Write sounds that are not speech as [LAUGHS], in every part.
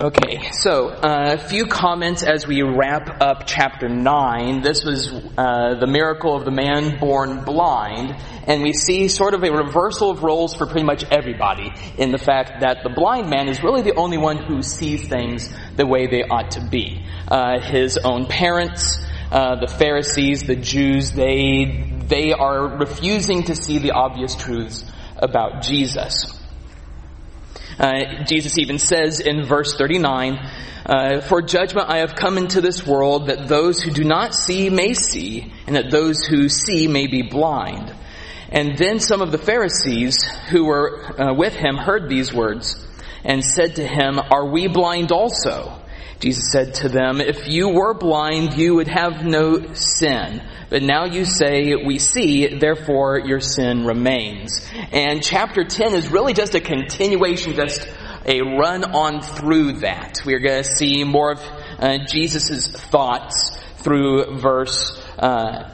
Okay, so uh, a few comments as we wrap up chapter 9. This was uh, the miracle of the man born blind, and we see sort of a reversal of roles for pretty much everybody in the fact that the blind man is really the only one who sees things the way they ought to be. Uh, his own parents, uh, the Pharisees, the Jews, they, they are refusing to see the obvious truths about Jesus. Uh, Jesus even says in verse 39, uh, For judgment I have come into this world that those who do not see may see, and that those who see may be blind. And then some of the Pharisees who were uh, with him heard these words and said to him, Are we blind also? Jesus said to them, If you were blind, you would have no sin. But now you say, we see, therefore your sin remains. And chapter 10 is really just a continuation, just a run on through that. We're going to see more of uh, Jesus' thoughts through verse uh,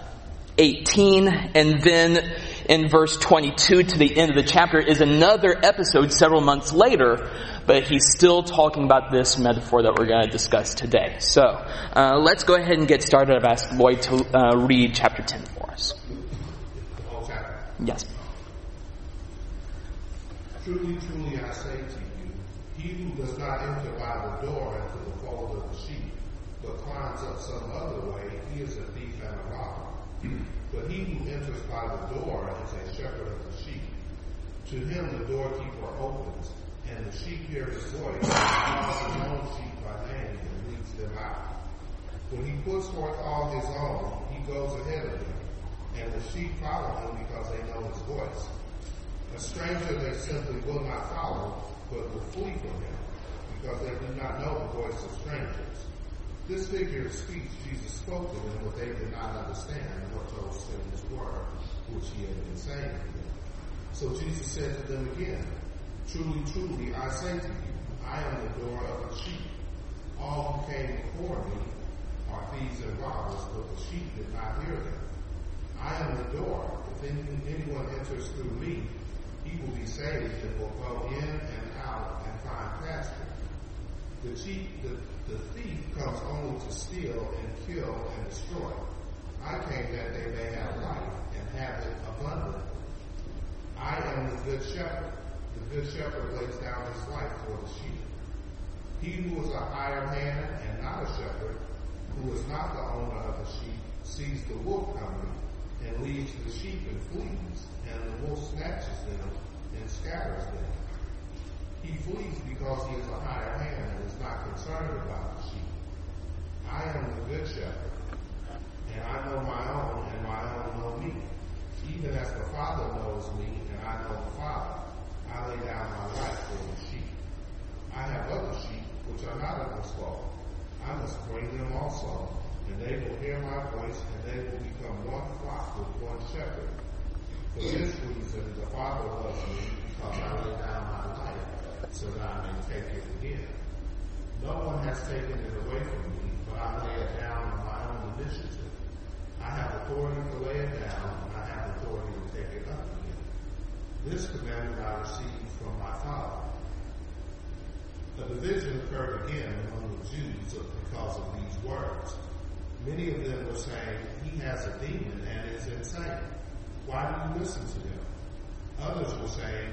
18, and then in verse 22 to the end of the chapter is another episode several months later, but he's still talking about this metaphor that we're going to discuss today. So uh, let's go ahead and get started. I've asked Lloyd to uh, read chapter 10 for us. Yes. Truly, truly, I say to you, he who does not enter by the door into the fold of the sheep, but climbs up some other way, he is a thief and a robber. But he who enters by the door is a shepherd of the sheep. To him the doorkeeper opens, and the sheep hear his voice, and calls his own sheep by name and leads them out. When he puts forth all his own, he goes ahead of them, and the sheep follow him because they know his voice. A stranger they simply will not follow, but will flee from him, because they do not know the voice of strangers. This figure of speech Jesus spoke to them, but they did not understand what those things were which he had been saying to them. So Jesus said to them again, Truly, truly, I say to you, I am the door of the sheep. All who came before me are thieves and robbers, but the sheep did not hear them. I am the door. If anyone enters through me, he will be saved and will go in and out and find pasture. The, sheep, the, the thief comes only to steal and kill and destroy. I came that they may have life and have it abundantly. I am the good shepherd. The good shepherd lays down his life for the sheep. He who is a hired hand and not a shepherd, who is not the owner of the sheep, sees the wolf coming and leaves the sheep and flees, and the wolf snatches them and scatters them. He flees because he is a higher hand and is not concerned about the sheep. I am the good shepherd, and I know my own, and my own know me. Even as the Father knows me, and I know the Father, I lay down my life for the sheep. I have other sheep which are not of this fold. I must bring them also, and they will hear my voice, and they will become one flock with one shepherd. For this reason, the Father loves me, because I lay down my life, so that I may take it again. No one has taken it away from me, but I lay it down on my own initiative. I have authority to lay it down, and I have authority to take it up again. This commandment I received from my Father. A division occurred again among the Jews because of these words. Many of them were saying, He has a demon and is insane. Why do you listen to him? Others were saying,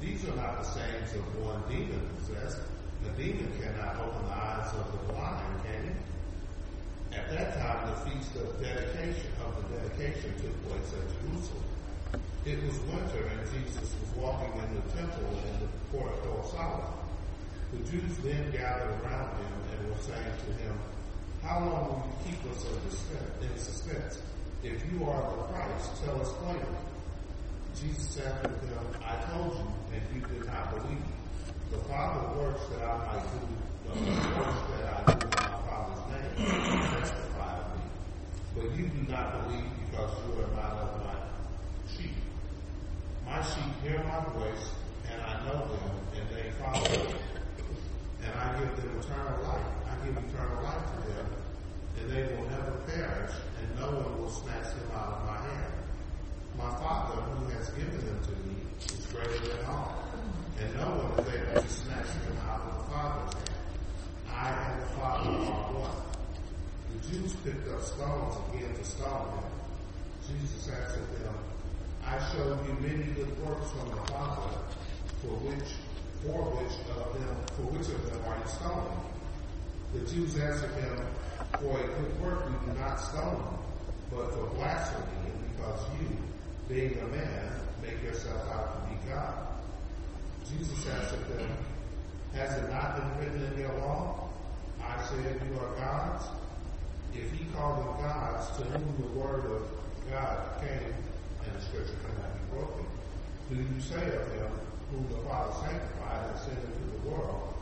These are not the sayings of one demon possessed. A demon cannot open the eyes of the blind, can he? At that time, the feast of dedication of the dedication took place at Jerusalem. It was winter, and Jesus was walking in the temple in the portico of Solomon. The Jews then gathered around him and were saying to him, How long will you keep us in suspense? If you are the Christ, tell us plainly. Jesus said to them, I told you, and you did not believe. The Father works that I might do, the works that I do in my Father's name, testify of me. But you do not believe because you are not of my sheep. My sheep hear my voice, and I know them, and they follow me and I give them eternal life. I give eternal life to them, and they will never perish, and no one will snatch them out of my hand my Father who has given them to me is greater than all, and no one is able to snatch them out of the Father's hand. I and the Father are one. The Jews picked up stones again to stone him. Jesus answered them, I show you many good works from the Father, for which, for which of them, for which of them are you stoning? The Jews answered him, For a good work we do not stone, but for blasphemy, because you, being a man, make yourself out to be God. Jesus answered them, Has it not been written in your law? I said you are gods. If he called them gods, to whom the word of God came, and the scripture cannot be broken, do you say of him whom the Father sanctified and sent into the world,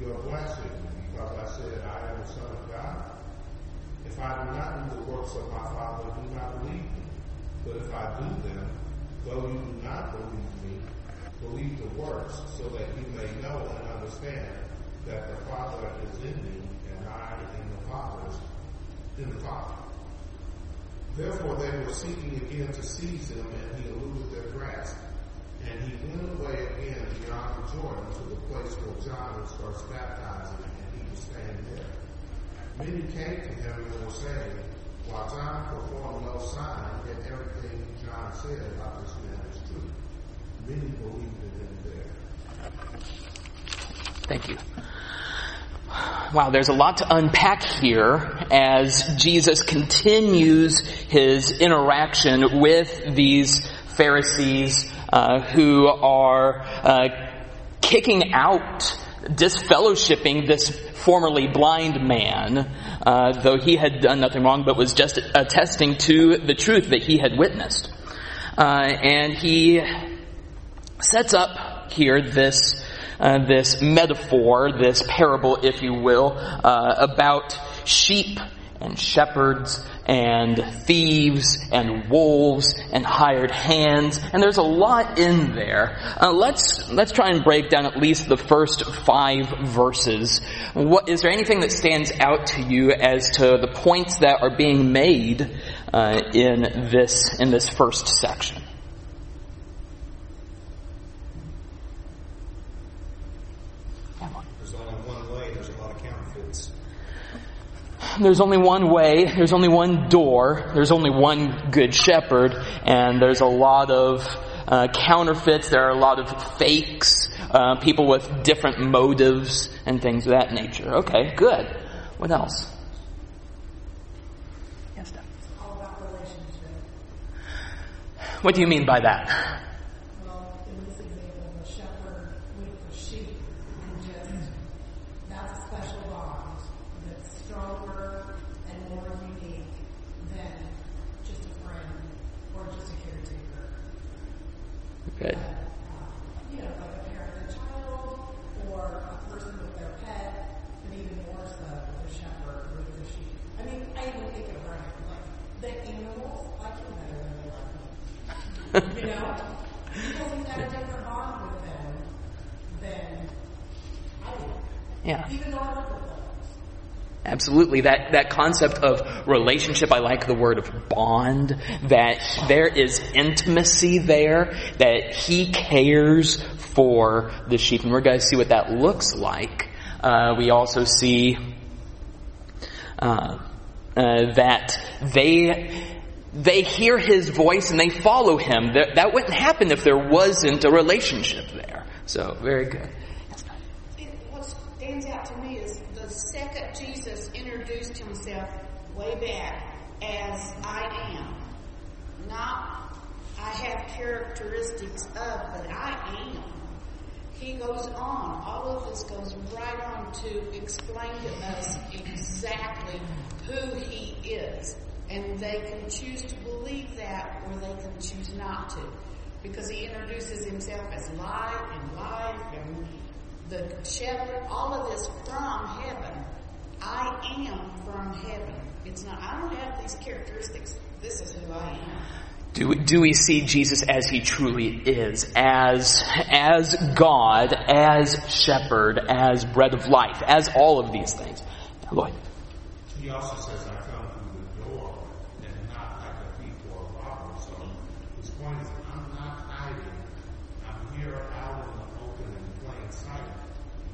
you are blaspheming because I said I am the Son of God? If I do not do the works of my Father, do not believe me. But if I do them, though you do not believe me, believe the works, so that you may know and understand that the Father is in me, and I in the in the Father. Therefore they were seeking again to seize him, and he eluded their grasp. And he went away again beyond the Jordan to the place where John was first baptizing, and he was standing there. Many came to him and were saying, While John performed no sign, yet everything John said about this man is true. Many believed in him there. Thank you. Wow, there's a lot to unpack here as Jesus continues his interaction with these Pharisees uh, who are uh, kicking out, disfellowshipping this formerly blind man, uh, though he had done nothing wrong, but was just attesting to the truth that he had witnessed. Uh, and he sets up here this uh, this metaphor, this parable, if you will, uh, about sheep and shepherds and thieves and wolves and hired hands, and there's a lot in there. Uh, let's let's try and break down at least the first five verses. What is there anything that stands out to you as to the points that are being made uh, in this in this first section? There's only one way, there's a lot of counterfeits. There's only one way, there's only one door, there's only one good shepherd, and there's a lot of uh, counterfeits, there are a lot of fakes, uh, people with different motives and things of that nature. Okay, good. What else? Yes, Steph. all about relationship. What do you mean by that? Well, in this example, the shepherd with the sheep, and just that's a special bond that's stronger and more unique than just a friend or just a caretaker. Good. Uh, you know, like a parent and a child, or a person with their pet, but even more so the shepherd with the sheep. I mean, I even think of Ryan, like the animals, I can better than they love me. You know? Because he's got a different bond with them than I do. Yeah. Even though I work with them. Absolutely. That, that concept of relationship, I like the word of bond, that there is intimacy there, that he cares for the sheep. And we're going to see what that looks like. Uh, we also see uh, uh, that they they hear his voice and they follow him. That, that wouldn't happen if there wasn't a relationship there. So, very good. What stands out to me is the second Jesus introduced himself back as I am. Not I have characteristics of, but I am. He goes on. All of this goes right on to explain to us exactly who he is. And they can choose to believe that or they can choose not to. Because he introduces himself as light and life and the shepherd, all of this from heaven. I am from heaven. It's not, I don't have these characteristics. This is who I am. Do, do we see Jesus as he truly is, as, as God, as shepherd, as bread of life, as all of these things? Lloyd. He also says, I come through the door and not like a thief or a robber. So his point is, I'm not hiding. I'm here out in the open and plain sight.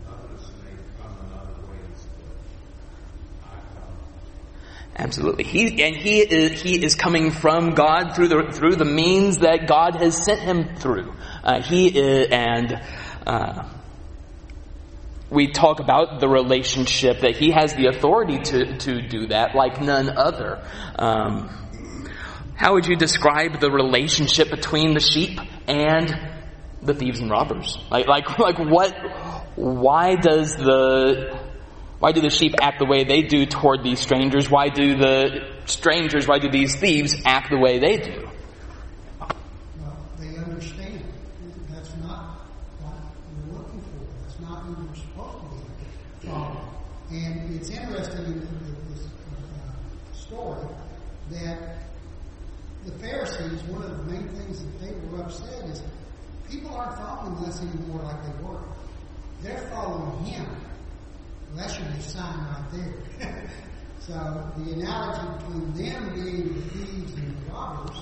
Others may come in other ways, but I come. Absolutely. He, and he is, he is coming from God through the, through the means that God has sent him through. Uh, he is, and, uh, we talk about the relationship that he has the authority to, to do that like none other. Um, how would you describe the relationship between the sheep and the thieves and robbers? Like, like, like what, why does the, why do the sheep act the way they do toward these strangers? Why do the strangers, why do these thieves act the way they do? Well, they understand that's not what we're looking for. That's not who we're supposed to be following. And it's interesting in this uh, story that the Pharisees, one of the main things that they were upset is people aren't following us anymore like they were. They're following him. Well, that should be a sign right there. [LAUGHS] so the analogy between them being the thieves and the robbers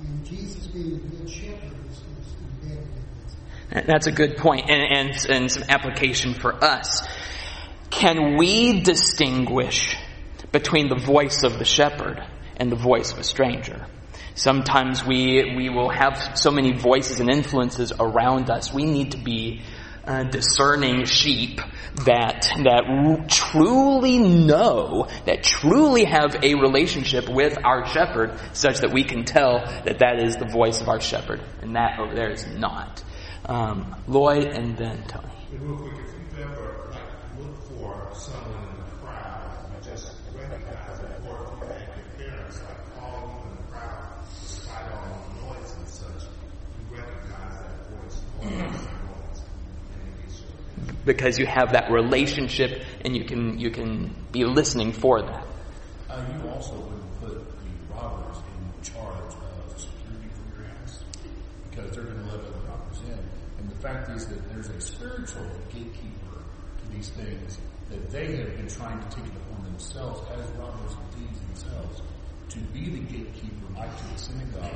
and Jesus being the good shepherd is, is embedded in this. That's a good point and, and, and some application for us. Can we distinguish between the voice of the shepherd and the voice of a stranger? Sometimes we, we will have so many voices and influences around us. We need to be uh, discerning sheep that that truly know, that truly have a relationship with our shepherd, such that we can tell that that is the voice of our shepherd, and that over there is not. Um, Lloyd, and then Tony. Because you have that relationship and you can you can be listening for that. Uh, you also wouldn't put the robbers in charge of security for your house because they're going to let other robbers in. And the fact is that there's a spiritual gatekeeper to these things that they have been trying to take it upon themselves as robbers and thieves themselves to be the gatekeeper, like to the synagogue.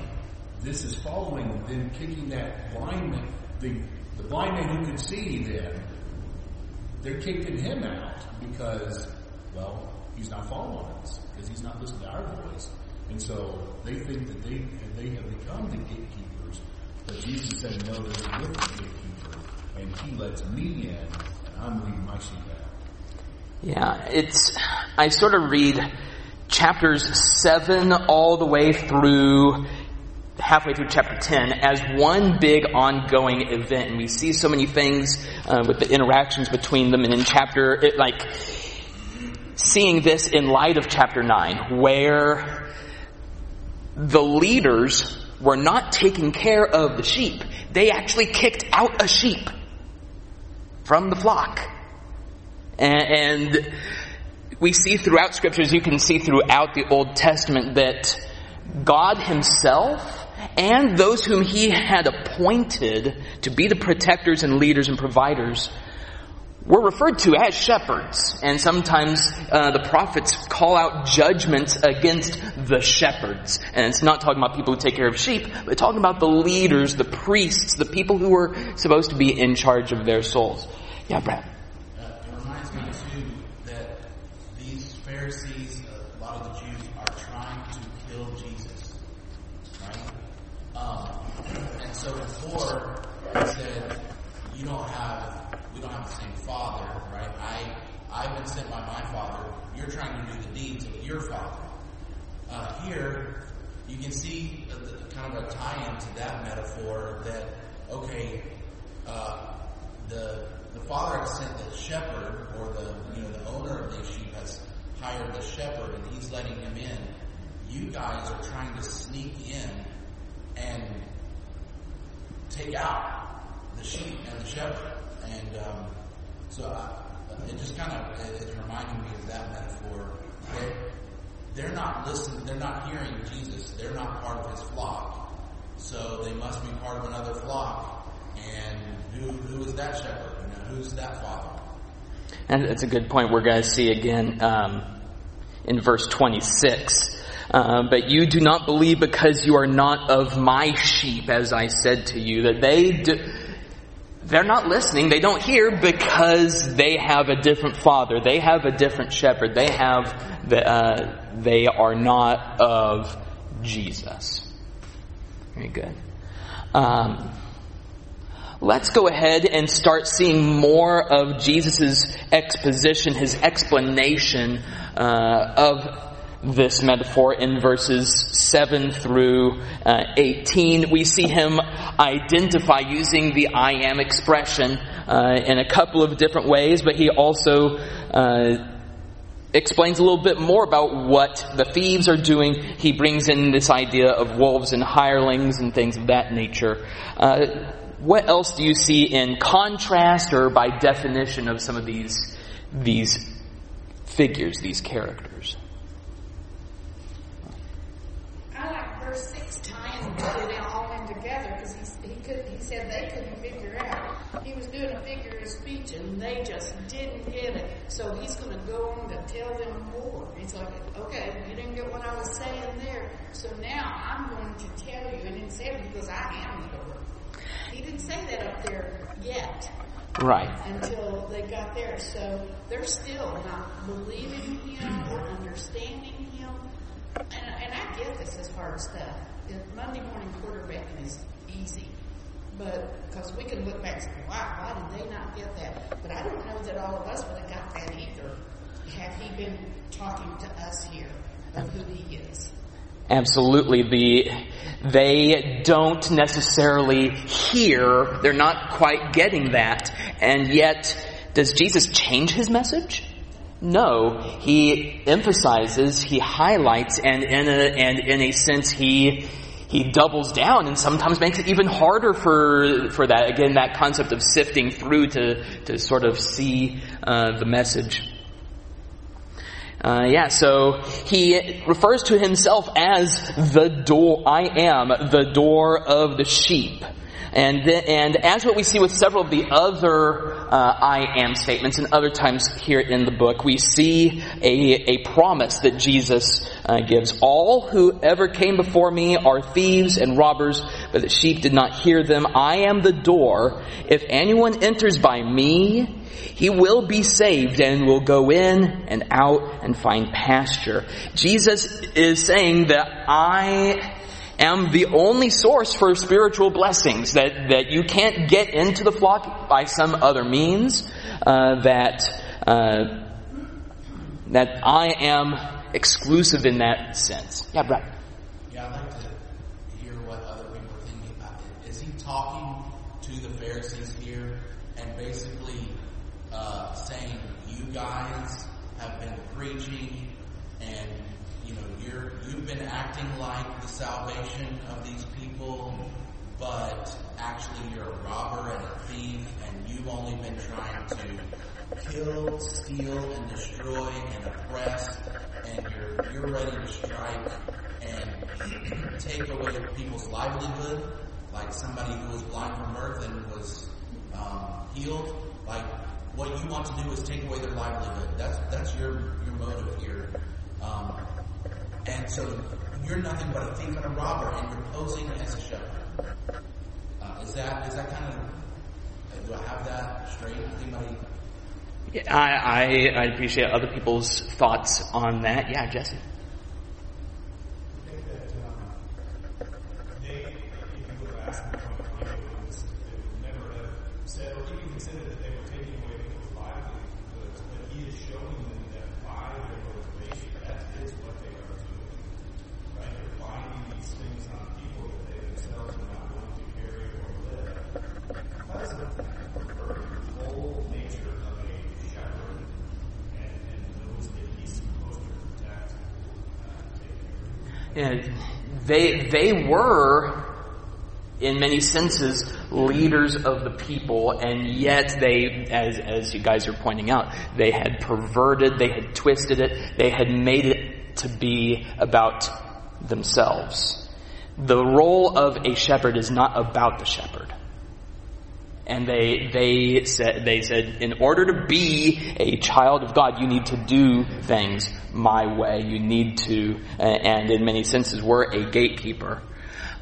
This is following them kicking that blind man, the, the blind man who could see then they're kicking him out because, well, he's not following us because he's not listening to our voice. And so they think that they they have become the gatekeepers. But Jesus said, no, there's a different gatekeeper, and he lets me in, and I'm leading my sheep out. Yeah, it's I sort of read chapters 7 all the way through halfway through chapter 10 as one big ongoing event. And we see so many things uh, with the interactions between them. And in chapter it, like seeing this in light of chapter 9 where the leaders were not taking care of the sheep. They actually kicked out a sheep from the flock. And, and we see throughout scriptures you can see throughout the old testament that god himself and those whom he had appointed to be the protectors and leaders and providers were referred to as shepherds. And sometimes uh, the prophets call out judgments against the shepherds. And it's not talking about people who take care of sheep, but talking about the leaders, the priests, the people who were supposed to be in charge of their souls. Yeah, Brad. Uh, it reminds me too that these Pharisees, a lot of the Jews, are trying to kill Jesus, right? Um, and so before he said, "You don't have, we don't have the same Father, right? I, I've been sent by my Father. You're trying to do the deeds of your Father." Uh, here, you can see a, a kind of a tie-in to that metaphor that okay, uh, the the father has sent the shepherd or the you know the owner of the sheep has hired the shepherd and he's letting him in. You guys are trying to sneak in and take out the sheep and the shepherd, and um, so I, it just kind of it, it's reminding me of that metaphor. That they're not listening, they're not hearing Jesus. They're not part of his flock, so they must be part of another flock. And who who is that shepherd? You know, who's that father? And that's a good point we're going to see again um, in verse 26. Um, but you do not believe because you are not of my sheep, as I said to you, that they do, they're not listening. They don't hear because they have a different father. They have a different shepherd. They have the, uh, they are not of Jesus. Very good. Um, let's go ahead and start seeing more of Jesus' exposition, his explanation uh, of this metaphor in verses 7 through uh, 18. We see him identify using the I am expression uh, in a couple of different ways, but he also uh, explains a little bit more about what the thieves are doing. He brings in this idea of wolves and hirelings and things of that nature. Uh, what else do you see in contrast or by definition of some of these these figures, these characters? I like verse six tying it all in together because he, he could he said they couldn't figure out. He was doing a figure of speech and they just didn't get it. So he's going to go on to tell them more. He's like, okay, you didn't get what I was saying there, so now I'm going to tell you. And he said because I am the door. He didn't say that up there yet Right. until they got there. So they're still not believing him or understanding him. And, and I get this as hard stuff. Monday morning quarterbacking is easy. But, because we can look back and say, wow, why did they not get that? But I don't know that all of us would have got that either Have he been talking to us here of who he is. Absolutely. The, they don't necessarily hear, they're not quite getting that, and yet, does Jesus change his message? No, he emphasizes, he highlights, and in a, and in a sense he, he doubles down and sometimes makes it even harder for, for that. Again, that concept of sifting through to, to sort of see, uh, the message. Uh, yeah, so he refers to himself as the door. I am the door of the sheep. And, and as what we see with several of the other uh, I am statements and other times here in the book, we see a, a promise that Jesus uh, gives. All who ever came before me are thieves and robbers, but the sheep did not hear them. I am the door. If anyone enters by me, he will be saved and will go in and out and find pasture. Jesus is saying that I am the only source for spiritual blessings, that, that you can't get into the flock by some other means, uh, that, uh, that I am exclusive in that sense. Yeah, Brad. Yeah, I'd like to hear what other people are thinking about it. Is he talking to the Pharisees here and basically uh, saying, "You guys have been preaching, and you know you're you've been acting like the salvation of these people, but actually you're a robber and a thief, and you've only been trying to kill, steal, and destroy and oppress, and you're you're ready to strike and [CLEARS THROAT] take away people's livelihood, like somebody who was blind from birth and was um, healed. Like what you want to do is take away their livelihood. That's that's your your motive here. Um, and so you're nothing but a thief and a robber, and you're posing as a shepherd. Uh, is that is that kind of do I have that straight? Anybody? I, I, I appreciate other people's thoughts on that. Yeah, Jesse. I think that um, they, if you would have asked them from the beginning, they would never have said or even considered that they were taking away people's livelihoods. But he is showing them that by their motivation, that is what they are doing. Right? They're finding these things on people that they themselves are not willing to carry or live because of the perverted whole nature of a shepherd and, and those that he's supposed to protect, uh, take care of. And they, they were, in many senses, leaders of the people, and yet they, as, as you guys are pointing out, they had perverted, they had twisted it, they had made it to be about themselves. The role of a shepherd is not about the shepherd. And they, they said, they said, in order to be a child of God, you need to do things my way. You need to, and in many senses, we're a gatekeeper.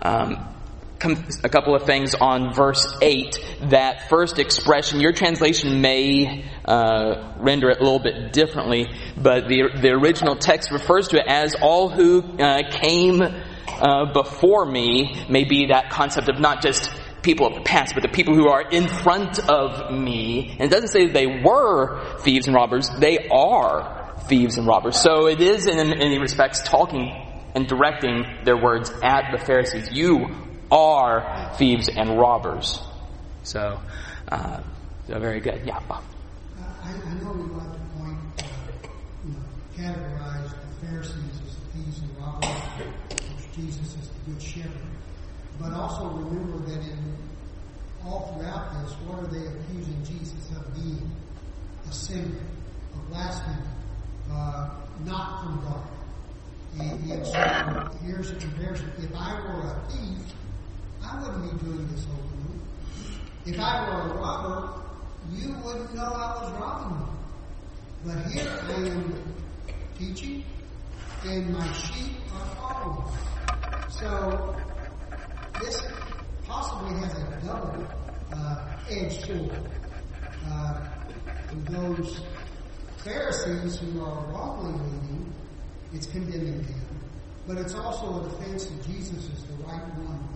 Um, a couple of things on verse 8. That first expression, your translation may uh, render it a little bit differently, but the, the original text refers to it as all who uh, came uh, before me may be that concept of not just people of the past, but the people who are in front of me. And it doesn't say they were thieves and robbers, they are thieves and robbers. So it is in, many respects talking and directing their words at the Pharisees. You are thieves and robbers. So, uh, so very good. Yeah. I, I know we like to point, uh, you know, categorize the Pharisees as thieves and robbers, which Jesus is the good shepherd. But also remember that in all throughout this, what are they accusing Jesus of being? A sinner, a blasphemer, uh, not from God. And, and so here's a comparison. If I were a thief, I wouldn't be doing this whole thing. If I were a robber, you wouldn't know I was robbing you. But here I am teaching, and my sheep are following. So this possibly has a double uh, edged sword. Uh, those Pharisees who are wrongly leading, it's condemning them, but it's also a defense that Jesus is the right one.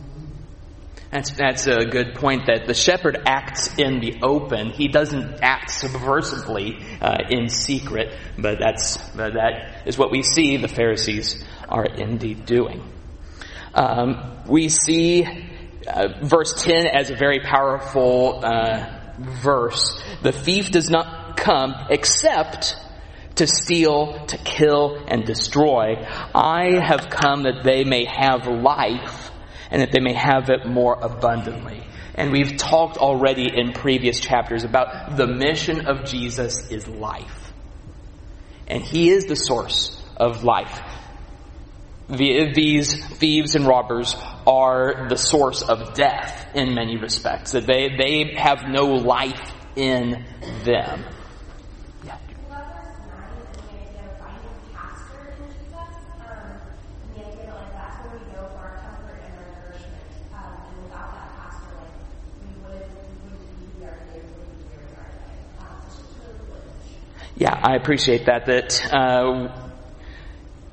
That's, that's a good point that the shepherd acts in the open. He doesn't act subversively uh, in secret, but that's, uh, that is what we see the Pharisees are indeed doing. Um, we see uh, verse 10 as a very powerful uh, verse. The thief does not come except to steal, to kill, and destroy. I have come that they may have life and that they may have it more abundantly. And we've talked already in previous chapters about the mission of Jesus is life. And He is the source of life. These thieves and robbers are the source of death in many respects. That they, they have no life in them. Yeah. Yeah, I appreciate that. That uh,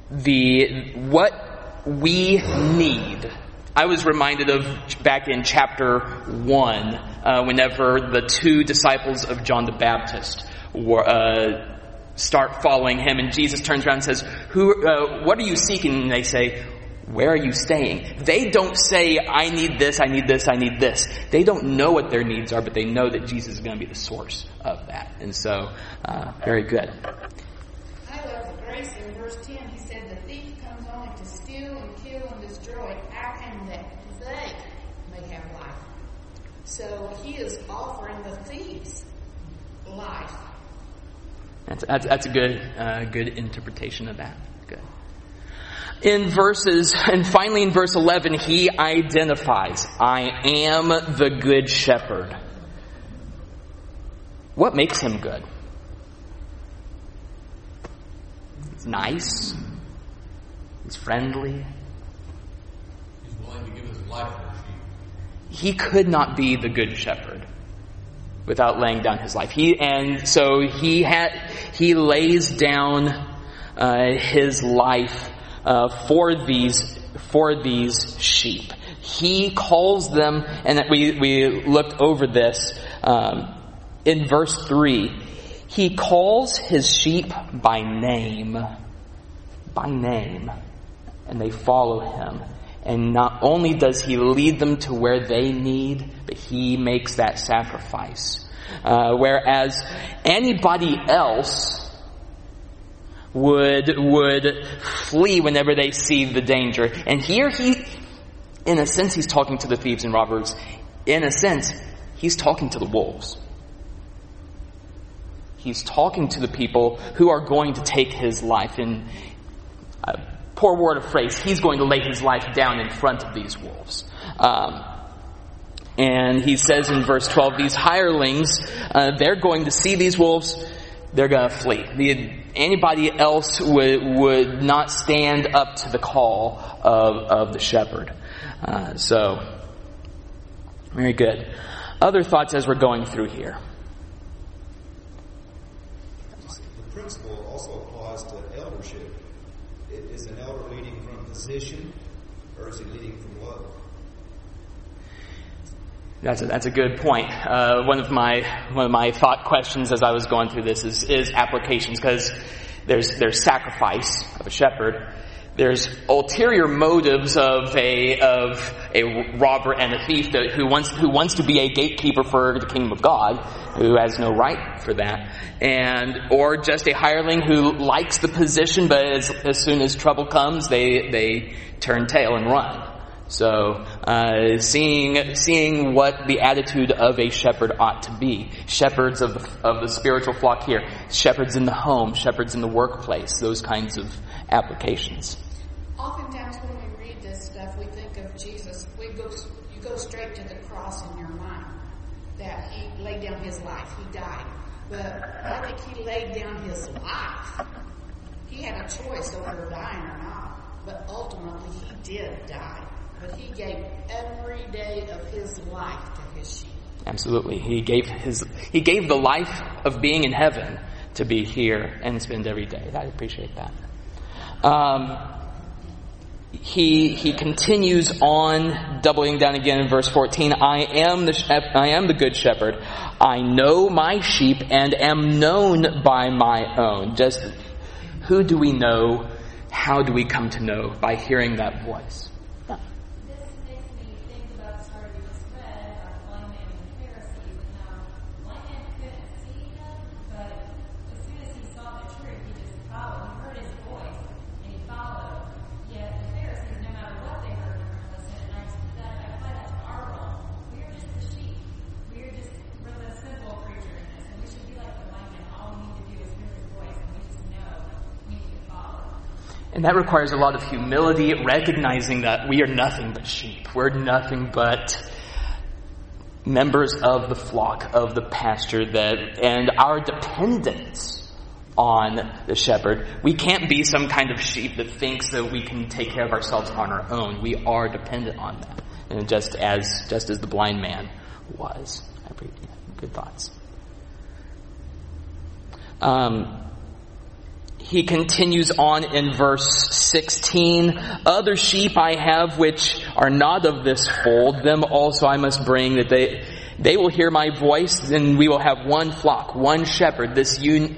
the what we need. I was reminded of back in chapter one, uh, whenever the two disciples of John the Baptist were, uh, start following him, and Jesus turns around and says, "Who? Uh, what are you seeking?" And they say, "Where are you staying?" They don't say, "I need this, I need this, I need this." They don't know what their needs are, but they know that Jesus is going to be the source of that, and so uh, very good. I love the grace in verse 10. He said, The thief comes only to steal and kill and destroy. I came that they may have life. So he is offering the thieves life. That's, that's, that's a good, uh, good interpretation of that. In verses, and finally in verse 11, he identifies, I am the good shepherd. What makes him good? He's nice. He's friendly. He's willing to give his life for his sheep. He could not be the good shepherd without laying down his life. He, and so he had, he lays down, uh, his life, uh, for these, for these sheep. He calls them, and we, we looked over this, um, in verse 3. He calls his sheep by name. By name. And they follow him. And not only does he lead them to where they need, but he makes that sacrifice. Uh, whereas anybody else would would flee whenever they see the danger. And here he, in a sense, he's talking to the thieves and robbers. In a sense, he's talking to the wolves. He's talking to the people who are going to take his life. In a poor word of phrase, he's going to lay his life down in front of these wolves. Um, and he says in verse 12, these hirelings, uh, they're going to see these wolves, they're going to flee. The, anybody else would, would not stand up to the call of, of the shepherd. Uh, so, Very good. Other thoughts as we're going through here. The principle also applies to eldership. I- Is an elder leading from position or is he leading from love? That's a, that's a good point. Uh, one of my one of my thought questions as I was going through this is is applications because there's there's sacrifice of a shepherd, there's ulterior motives of a of a robber and a thief that, who wants who wants to be a gatekeeper for the kingdom of God, who has no right for that, and or just a hireling who likes the position, but as, as soon as trouble comes, they they turn tail and run. So, uh, seeing seeing what the attitude of a shepherd ought to be, shepherds of the, of the spiritual flock here, shepherds in the home, shepherds in the workplace, those kinds of applications. Oftentimes, when we read this stuff, we think of Jesus. We go, you go straight to the cross in your mind that he laid down his life, he died. But I think he laid down his life. He had a choice over dying or not, but ultimately he did die. But he gave every day of his life to his sheep. Absolutely, he gave his he gave the life of being in heaven to be here and spend every day. I appreciate that. Um, he he continues on doubling down again in verse 14 I am the shep- I am the good shepherd. I know my sheep and am known by my own. Just who do we know? How do we come to know? By hearing that voice This makes me think about the story we just read about the blind man and the Pharisees and how the blind man couldn't see him, but as soon as he saw the truth, he just followed. He heard his voice and he followed. Yet the Pharisees, no matter what they heard, they were listening. And I, that, I apply that to our role. We are just the sheep. We are just we're the simple creature in this, and we should be like the blind man. All we need to do is hear his voice, and we just know we need to follow. And that requires a lot of humility, recognizing that we are nothing but sheep. We're nothing but members of the flock, of the pasture that, and our dependence on the shepherd. We can't be some kind of sheep that thinks that we can take care of ourselves on our own. We are dependent on that. And just as, just as the blind man was. Good thoughts. Um, he continues on in verse 16 other sheep i have which are not of this fold them also i must bring that they they will hear my voice and we will have one flock one shepherd this un,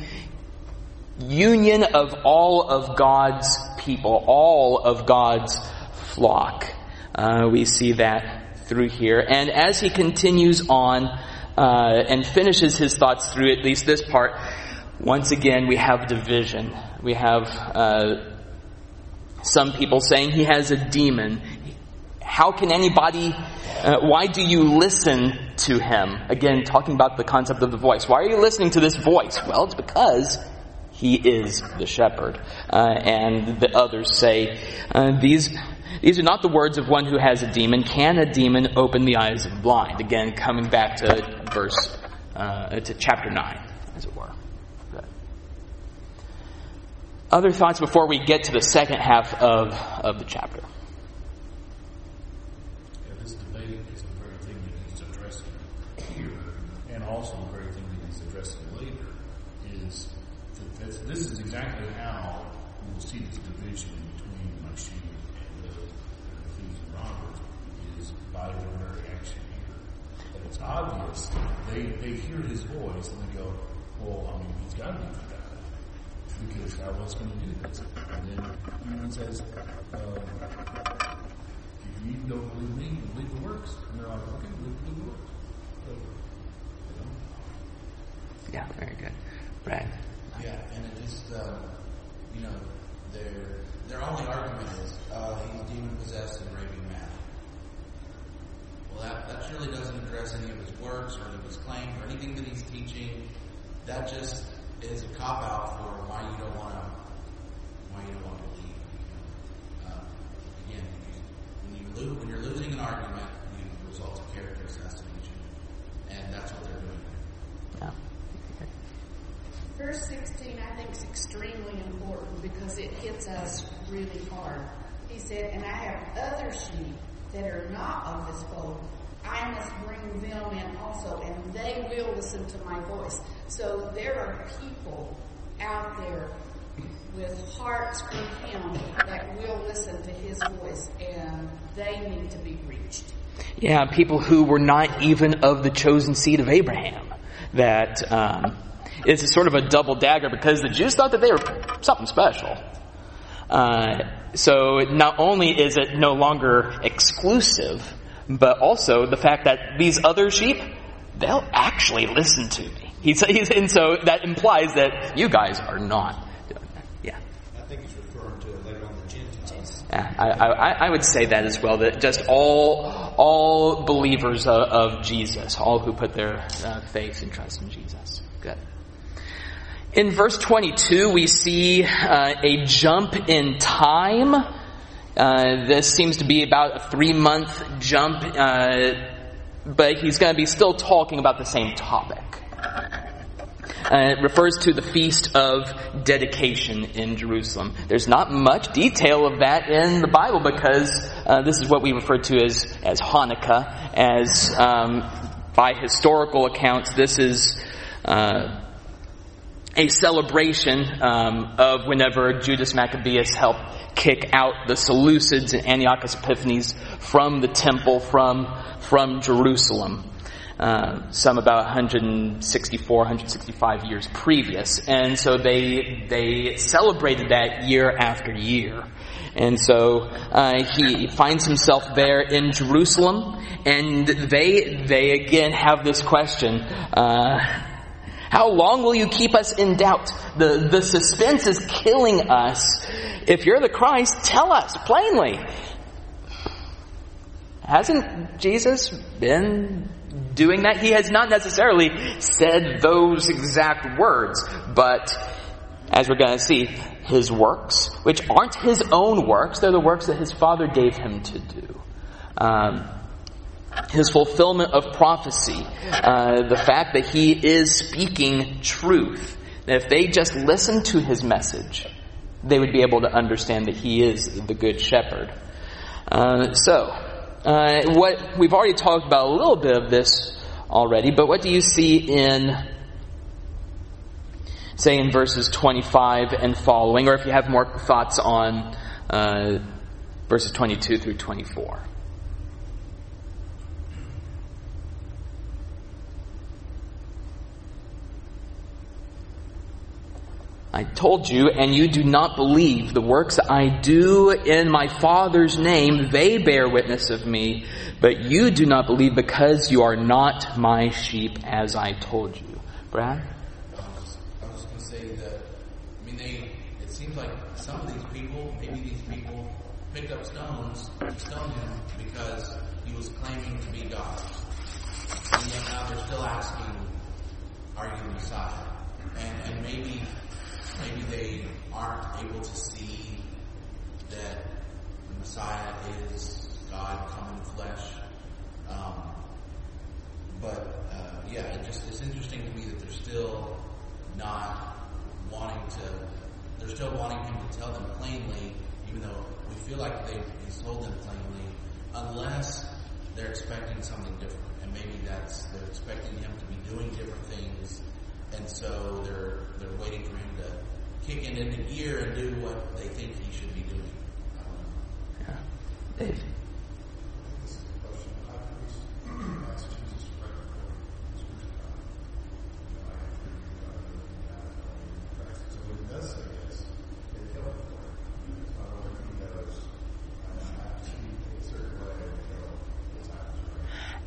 union of all of god's people all of god's flock. Uh, we see that through here. And as he continues on uh, and finishes his thoughts through at least this part once again, we have division. We have uh, some people saying he has a demon. How can anybody, uh, why do you listen to him? Again, talking about the concept of the voice. Why are you listening to this voice? Well, it's because he is the shepherd. Uh, and the others say, uh, these, these are not the words of one who has a demon. Can a demon open the eyes of the blind? Again, coming back to verse, uh, to chapter 9, as it were. Other thoughts before we get to the second half of, of the chapter? Yeah, this debate is the very thing that he's addressing here, and also the very thing that he's addressing later, is that this, is exactly how we will see this division between my and the, thieves and robbers, is by their very action here. And it's obvious, they, they hear his voice and they go, well, I mean, he's got to be because I was going to do this. And then he says, um, if you don't believe me, believe the works. And they're like, okay, believe, believe the works. So, you know. Yeah, very good. Brad. Yeah, and it just, um, you know, their their only argument is uh, he's demon possessed and raving mad. Well, that that surely doesn't address any of his works or any of his claims or anything that he's teaching. That just is a cop out for why you don't want to why you don't want to believe. You know? uh, again, when you lo- when you're losing an argument, you result of character assassination, and that's what they're doing. Yeah. Verse 16, I think, is extremely important because it hits us really hard. He said, And I have other sheep that are not of this fold. I must bring them in also, and they will listen to my voice. So there are people out there with hearts from Him that will listen to His voice, and they need to be reached. Yeah, people who were not even of the chosen seed of Abraham. That um, it's sort of a double dagger because the Jews thought that they were something special. Uh, so not only is it no longer exclusive, but also the fact that these other sheep, they'll actually listen to me. He's, he's, and so that implies that you guys are not doing that. Yeah. I think he's referring to later on the Gentiles. Yeah, I, I, I would say that as well. That just all all believers of, of Jesus, all who put their uh, faith and trust in Jesus. Good. In verse 22, we see uh, a jump in time. Uh, this seems to be about a three month jump, uh, but he's going to be still talking about the same topic. Uh, it refers to the feast of dedication in Jerusalem. There's not much detail of that in the Bible because uh, this is what we refer to as as Hanukkah. As um, by historical accounts, this is uh, a celebration um, of whenever Judas Maccabeus helped kick out the Seleucids and Antiochus Epiphanes from the temple from from Jerusalem uh, some about 164, 165 years previous. And so they, they celebrated that year after year. And so uh, he finds himself there in Jerusalem, and they they again have this question: uh, How long will you keep us in doubt? The the suspense is killing us. If you're the Christ, tell us plainly. Hasn't Jesus been doing that. He has not necessarily said those exact words, but as we're going to see, his works, which aren't his own works, they're the works that his Father gave him to do. Um, his fulfillment of prophecy, uh, the fact that he is speaking truth. That if they just listened to his message, they would be able to understand that he is the good shepherd. Uh, so, uh, what we've already talked about a little bit of this already, but what do you see in, say, in verses 25 and following, or if you have more thoughts on uh, verses 22 through 24? I told you, and you do not believe the works I do in my Father's name. They bear witness of me, but you do not believe because you are not my sheep, as I told you. Brad? I was, going to say that, I mean, they, it seems like some of these people, maybe these people, picked up stones to stone him because he was claiming to be God. And yet now they're still asking, are you Messiah? And, and maybe maybe they aren't able to see that the Messiah is God come in flesh. Um, but uh, yeah, it just it's interesting to me that they're still not wanting to. They're still wanting him to tell them plainly, even though we feel like they he's told them plainly, unless they're expecting something different, and maybe that's they're expecting him to be doing different things, and so they're they're waiting for him to kick it into gear and do what they think he should be doing. I don't know. Yeah. Dave? [CLEARS THROAT] This is a question I've always asked Jesus right before he was crucified. You know, I have to be God and that in Christ. So when he does say this, they kill him for it. So I wonder if he knows I'm not to speak in a certain way until it's happened.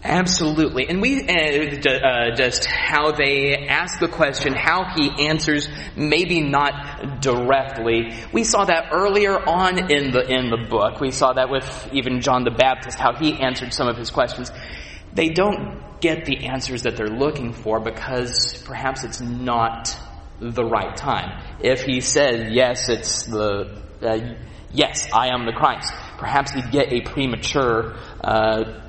Absolutely. And we, uh, uh, just how they ask the question, how he answers, maybe not directly. We saw that earlier on in the, in the book. We saw that with even John the Baptist, how he answered some of his questions. They don't get the answers that they're looking for because perhaps it's not the right time. If he said, yes, it's the, uh, yes, I am the Christ, perhaps he'd get a premature, uh,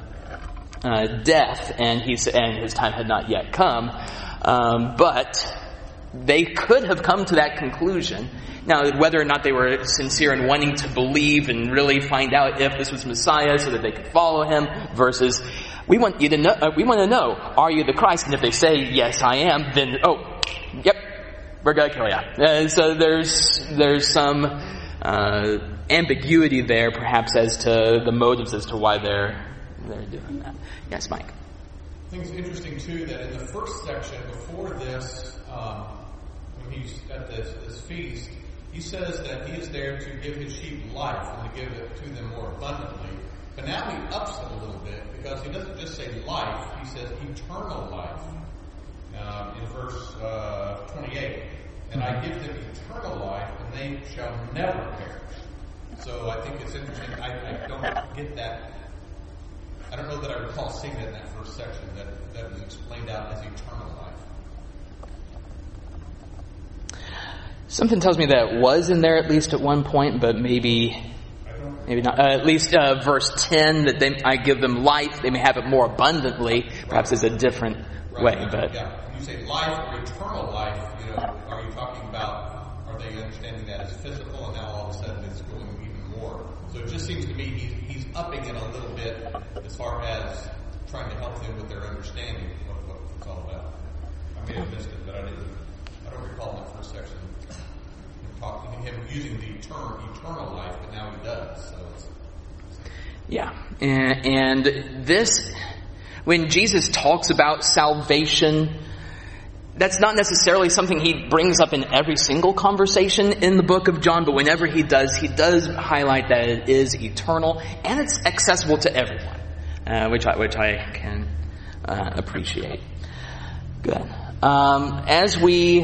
uh, death, and he's and his time had not yet come. Um, but they could have come to that conclusion. Now, whether or not they were sincere in wanting to believe and really find out if this was Messiah so that they could follow him, versus we want you to know, uh, we want to know, are you the Christ? And if they say, yes, I am, then, oh, yep, we're going to kill you. Uh, so there's, there's some, uh, ambiguity there, perhaps, as to the motives as to why they're, they're doing that. Yes, Mike. I think it's interesting too that in the first section before this, um, when he's at this, this feast, he says that he is there to give his sheep life and to give it to them more abundantly. But now he ups it a little bit because he doesn't just say life, he says eternal life um, in verse uh, 28. And I give them eternal life and they shall never perish. So I think it's interesting. I, I don't get that. I don't know that I recall seeing that in that first section that, that was explained out as eternal life. Something tells me that was in there at least at one point, but maybe maybe not. Uh, at least uh, verse ten that they, I give them life; they may have it more abundantly. Perhaps is a different Right. way, but yeah, when you say life or eternal life, you know, are you talking about? Are they understanding that as physical, and now all of a sudden it's going even more? So it just seems to me he's, he's upping it a little bit as far as trying to help them with their understanding of what it's all about. I may have missed it, but I didn't. I don't recall in that first section talking him using the term eternal life, but now he does. So it's, Yeah. And, and this, when Jesus talks about salvation, that's not necessarily something he brings up in every single conversation in the book of John, but whenever he does, he does highlight that it is eternal and it's accessible to everyone, uh, which I, which I can uh, appreciate. Good. Um, as we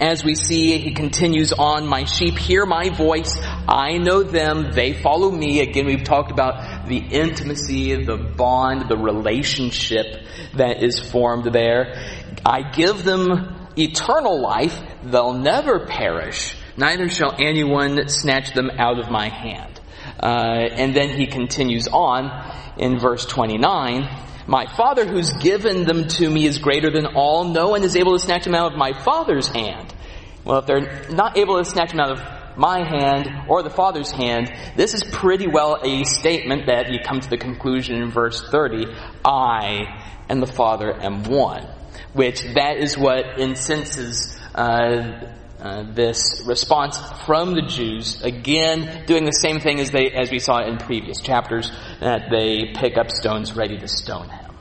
as we see, he continues on, my sheep hear my voice. I know them. They follow me. Again, we've talked about the intimacy, the bond, the relationship that is formed there. I give them eternal life. They'll never perish. Neither shall anyone snatch them out of my hand. Uh, and then he continues on in verse 29. My Father who's given them to me is greater than all. No one is able to snatch them out of my Father's hand. Well, if they're not able to snatch them out of my hand or the Father's hand, this is pretty well a statement that you come to the conclusion in verse 30, I and the Father am one. Which that is what incenses uh, uh, this response from the Jews, again doing the same thing as they as we saw in previous chapters, that they pick up stones ready to stone him.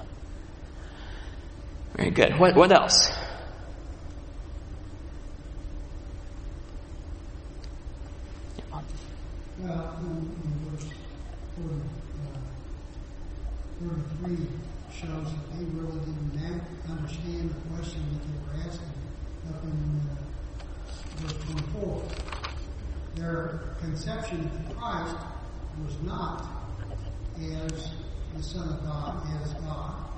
Very good. What what else? Well, in, in verse 40, uh, 33 shows that they really didn't na- understand the question that they were asking up in uh, verse 24. Their conception of Christ was not as the Son of God, as God.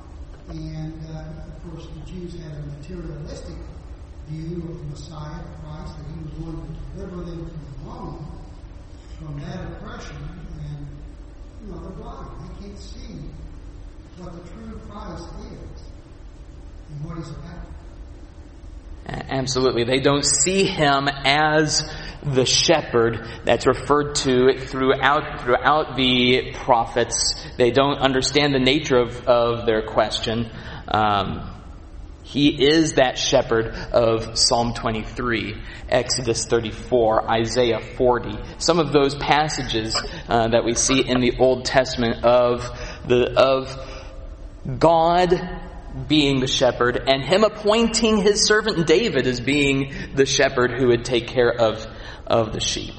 And, uh, of course, the Jews had a materialistic view of the Messiah, Christ, that he was going to deliver them from Rome from that oppression, and you know they're blind; they can't see what the true Christ is and what He's about. Absolutely. They don't see him as the shepherd that's referred to throughout, throughout the prophets. They don't understand the nature of, of their question. Um, he is that shepherd of Psalm 23, Exodus 34, Isaiah 40. Some of those passages uh, that we see in the Old Testament of the of God being the shepherd and him appointing his servant David as being the shepherd who would take care of of the sheep.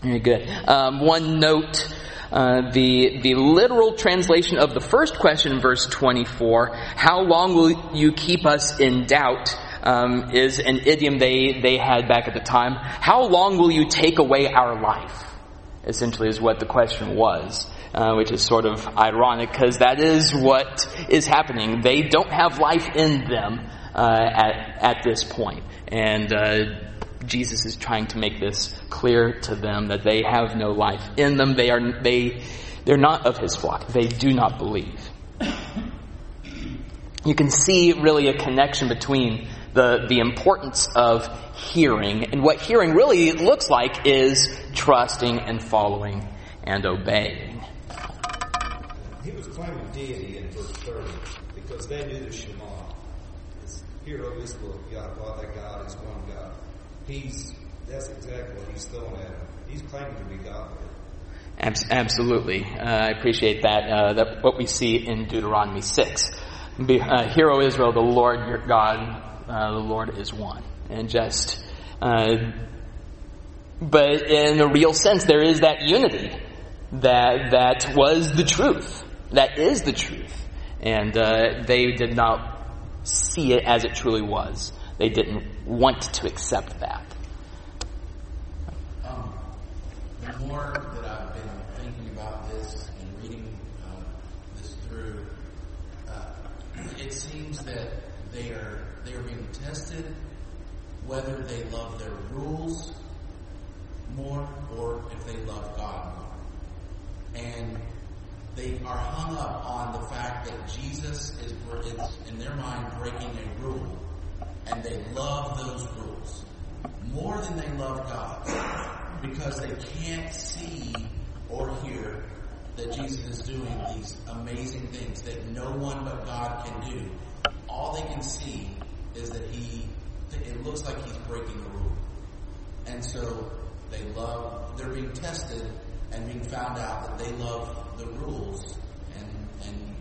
Very good. Um, one note. Uh, the the literal translation of the first question verse 24, how long will you keep us in doubt, um, is an idiom they, they had back at the time. How long will you take away our life? Essentially is what the question was. Uh, which is sort of ironic because that is what is happening. They don't have life in them uh, at at this point. point, and uh, Jesus is trying to make this clear to them that they have no life in them. They are they they're not of his flock. They do not believe. You can see really a connection between the the importance of hearing and what hearing really looks like is trusting and following and obeying. he was claiming deity in verse 30 because they knew the Shema. It's, Hear, O Israel, Yahweh, thy God is one God. He's, that's exactly what he's throwing at him. He's claiming to be God. Abs- absolutely. Uh, I appreciate that. Uh, that what we see in Deuteronomy 6. Be, uh, Hear, O Israel, the Lord your God, uh, the Lord is one. And just, uh, but in a real sense, there is that unity that, that was the truth. That is the truth. And uh, they did not see it as it truly was. They didn't want to accept that. Um, the more that I've been thinking about this and reading uh, this through, uh, it seems that they are they are being tested whether they love their rules more or if they love God more. And they are hung up on the fact that Jesus is in their mind breaking a rule, and they love those rules more than they love God because they can't see or hear that Jesus is doing these amazing things that no one but God can do. All they can see is that he, it looks like he's breaking the rule. And so they love, they're being tested and being found out that they love the rules and, and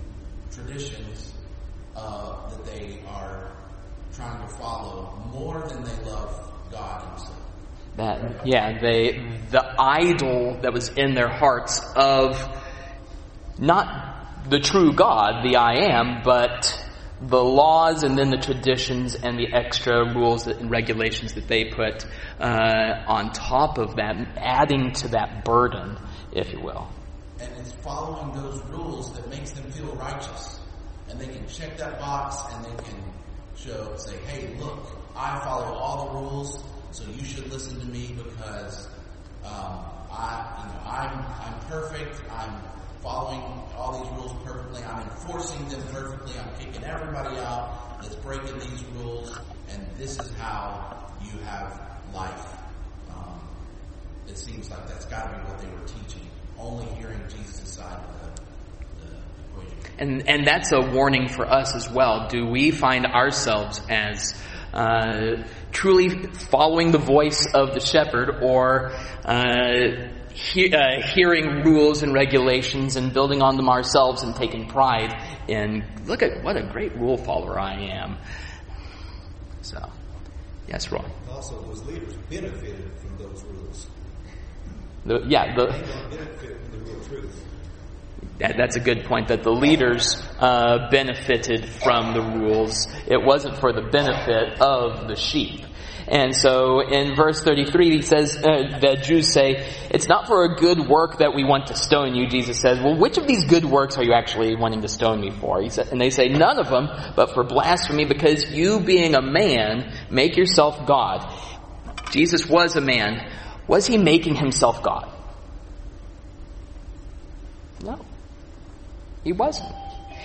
traditions uh, that they are trying to follow more than they love God himself. That, yeah, they, the idol that was in their hearts of not the true God, the I am, but the laws and then the traditions and the extra rules and regulations that they put uh, on top of that, adding to that burden, if you will. And it's following those rules that makes them feel righteous. And they can check that box and they can show, say, hey, look, I follow all the rules, so you should listen to me because um, I, you know, I'm I'm perfect. I'm following all these rules perfectly. I'm enforcing them perfectly. I'm kicking everybody out that's breaking these rules, and this is how you have life. Um, it seems like that's got to be what they were teaching. Only hearing Jesus' side of the. And, and that's a warning for us as well. Do we find ourselves as uh, truly following the voice of the shepherd or uh, he, uh, hearing rules and regulations and building on them ourselves and taking pride in, look at what a great rule follower I am. So, yes, Roy. Also, those leaders benefited from those rules. The, yeah, the, They don't benefit from the real truth. That's a good point. That the leaders uh, benefited from the rules. It wasn't for the benefit of the sheep. And so in verse 33, he says, uh, the Jews say, it's not for a good work that we want to stone you. Jesus says, well, which of these good works are you actually wanting to stone me for? He said, and they say, none of them, but for blasphemy, because you being a man, make yourself God. Jesus was a man. Was he making himself God? No. He wasn't.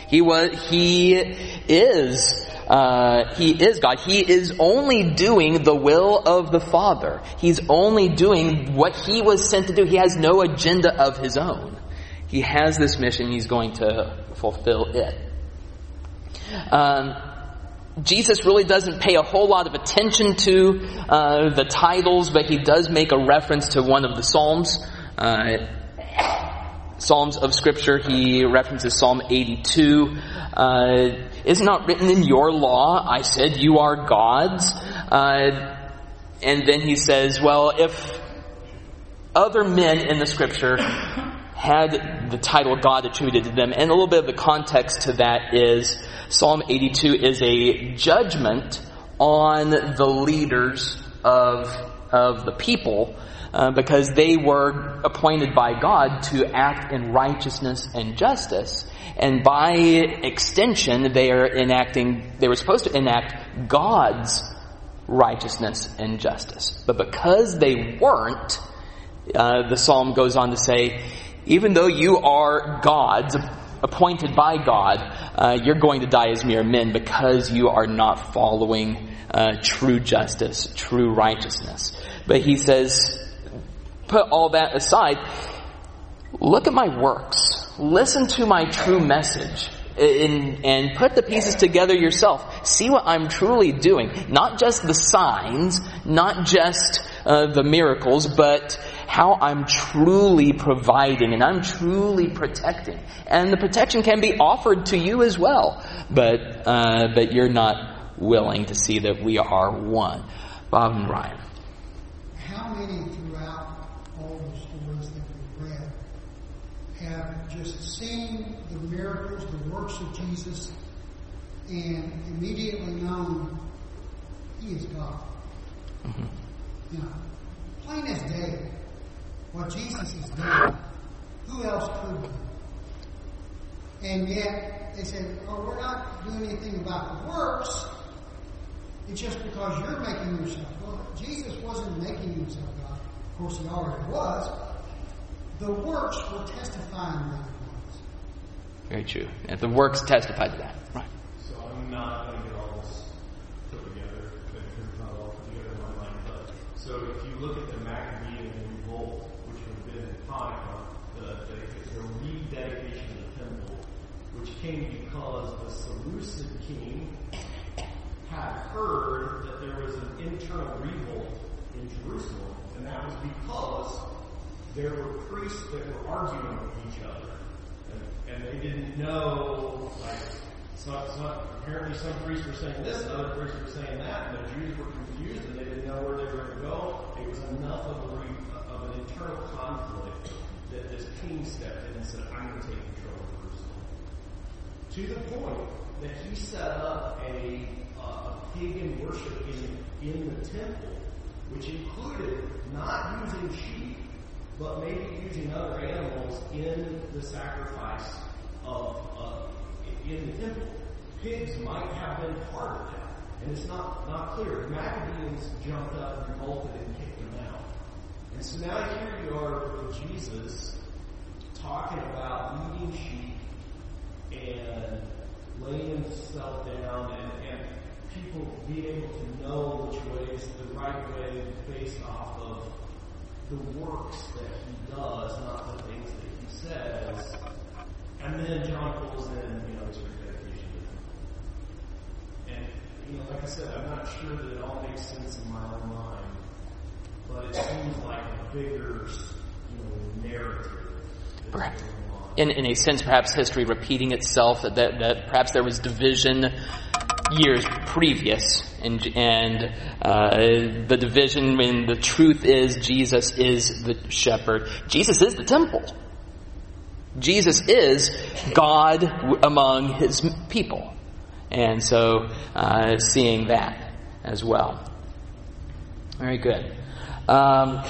He was, he is, uh, he is God. He is only doing the will of the Father. He's only doing what he was sent to do. He has no agenda of his own. He has this mission. He's going to fulfill it. Um, Jesus really doesn't pay a whole lot of attention to uh, the titles, but he does make a reference to one of the Psalms. Uh, Psalms of Scripture, he references Psalm 82. Uh, is not written in your law, I said, you are God's. Uh, and then he says, well, if other men in the Scripture had the title God attributed to them, and a little bit of the context to that is Psalm 82 is a judgment on the leaders of, of the people uh, because they were appointed by God to act in righteousness and justice. And by extension, they are enacting, they were supposed to enact God's righteousness and justice. But because they weren't, uh, the psalm goes on to say, even though you are God's, appointed by God, uh, you're going to die as mere men because you are not following uh, true justice, true righteousness. But he says, put all that aside. Look at my works. listen to my true message and, and put the pieces together yourself. See what I'm truly doing. Not just the signs, not just uh, the miracles, but how I'm truly providing and I'm truly protecting. And the protection can be offered to you as well, but uh, but you're not willing to see that we are one. Bob and Ryan. How many throughout all the stories that we've read have just seen the miracles, the works of Jesus, and immediately known He is God? Mm-hmm. You know, plain as day, what Jesus is doing, who else could do? And yet they said, "Oh, we're not doing anything about the works." It's just because you're making yourself. Well, Jesus wasn't making himself God. Of course, he already was. The works were testifying that he was. Very true. And the works testified to that. Right. So I'm not going to get all this put together, because it's not all put together in my mind. But so if you look at the Maccabean revolt, which would have been in Hanukkah, the, the, the rededication of the temple, which came because the Seleucid king had heard that there was an internal revolt in Jerusalem, and that was because there were priests that were arguing with each other, and, and they didn't know, like, apparently some priests were saying this, and other priests were saying that, and the Jews were confused, and they didn't know where they were going to go. It was enough of, a of an internal conflict that this king stepped in and said, I'm going to take control of Jerusalem. To the point that he set up a, uh, a pagan worship in, in the temple, which included not using sheep, but maybe using other animals in the sacrifice of uh, in the temple. Pigs might have been part of that, and it's not not clear. Maccabees jumped up, and revolted, and kicked them out. And so now here you are with Jesus talking about leading sheep and laying himself down and, and people being able to know which way is the right way based off of the works that he does, not the things that he says. And then John pulls in, you know, his rededication. And, you know, like I said, I'm not sure that it all makes sense in my own mind, but it seems like a bigger, you know, narrative. Perhaps. In, in a sense, perhaps history repeating itself, that, that perhaps there was division years previous, and, and uh, the division when the truth is Jesus is the shepherd. Jesus is the temple. Jesus is God among his people. And so, uh, seeing that as well. Very good. Um,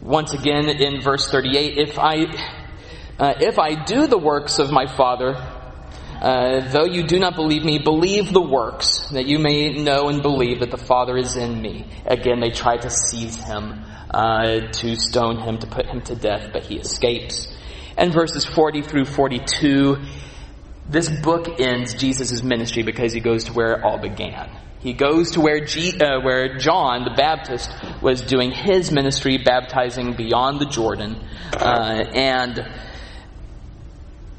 once again in verse 38, if I, uh, if I do the works of my Father, uh, though you do not believe me, believe the works, that you may know and believe that the Father is in me. Again, they try to seize him, uh, to stone him, to put him to death, but he escapes. And verses 40 through 42, this book ends Jesus' ministry because he goes to where it all began. He goes to where, G, uh, where John the Baptist was doing his ministry, baptizing beyond the Jordan. Uh, and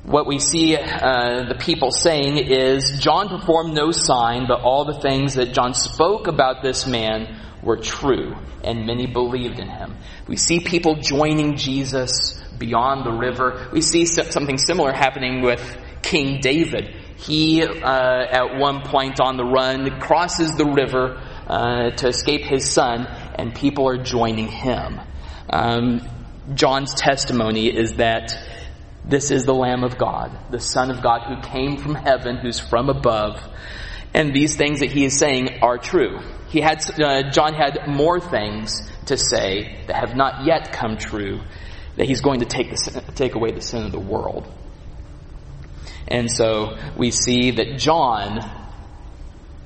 what we see uh, the people saying is John performed no sign, but all the things that John spoke about this man were true, and many believed in him. We see people joining Jesus beyond the river. We see something similar happening with King David. He, uh, at one point on the run, crosses the river uh, to escape his son, and people are joining him. Um, John's testimony is that this is the Lamb of God, the Son of God who came from heaven, who's from above. And these things that he is saying are true. He had, uh, John had more things to say that have not yet come true, that he's going to take, the, take away the sin of the world. And so we see that John,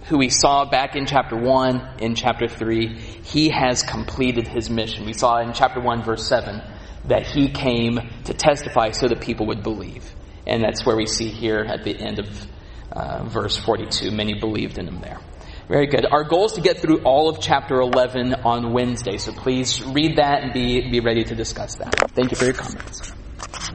who we saw back in chapter 1, in chapter 3, he has completed his mission. We saw in chapter 1, verse 7, that he came to testify so that people would believe. And that's where we see here at the end of uh, verse 42, many believed in him there. Very good. Our goal is to get through all of chapter 11 on Wednesday, so please read that and be, be ready to discuss that. Thank you for your comments.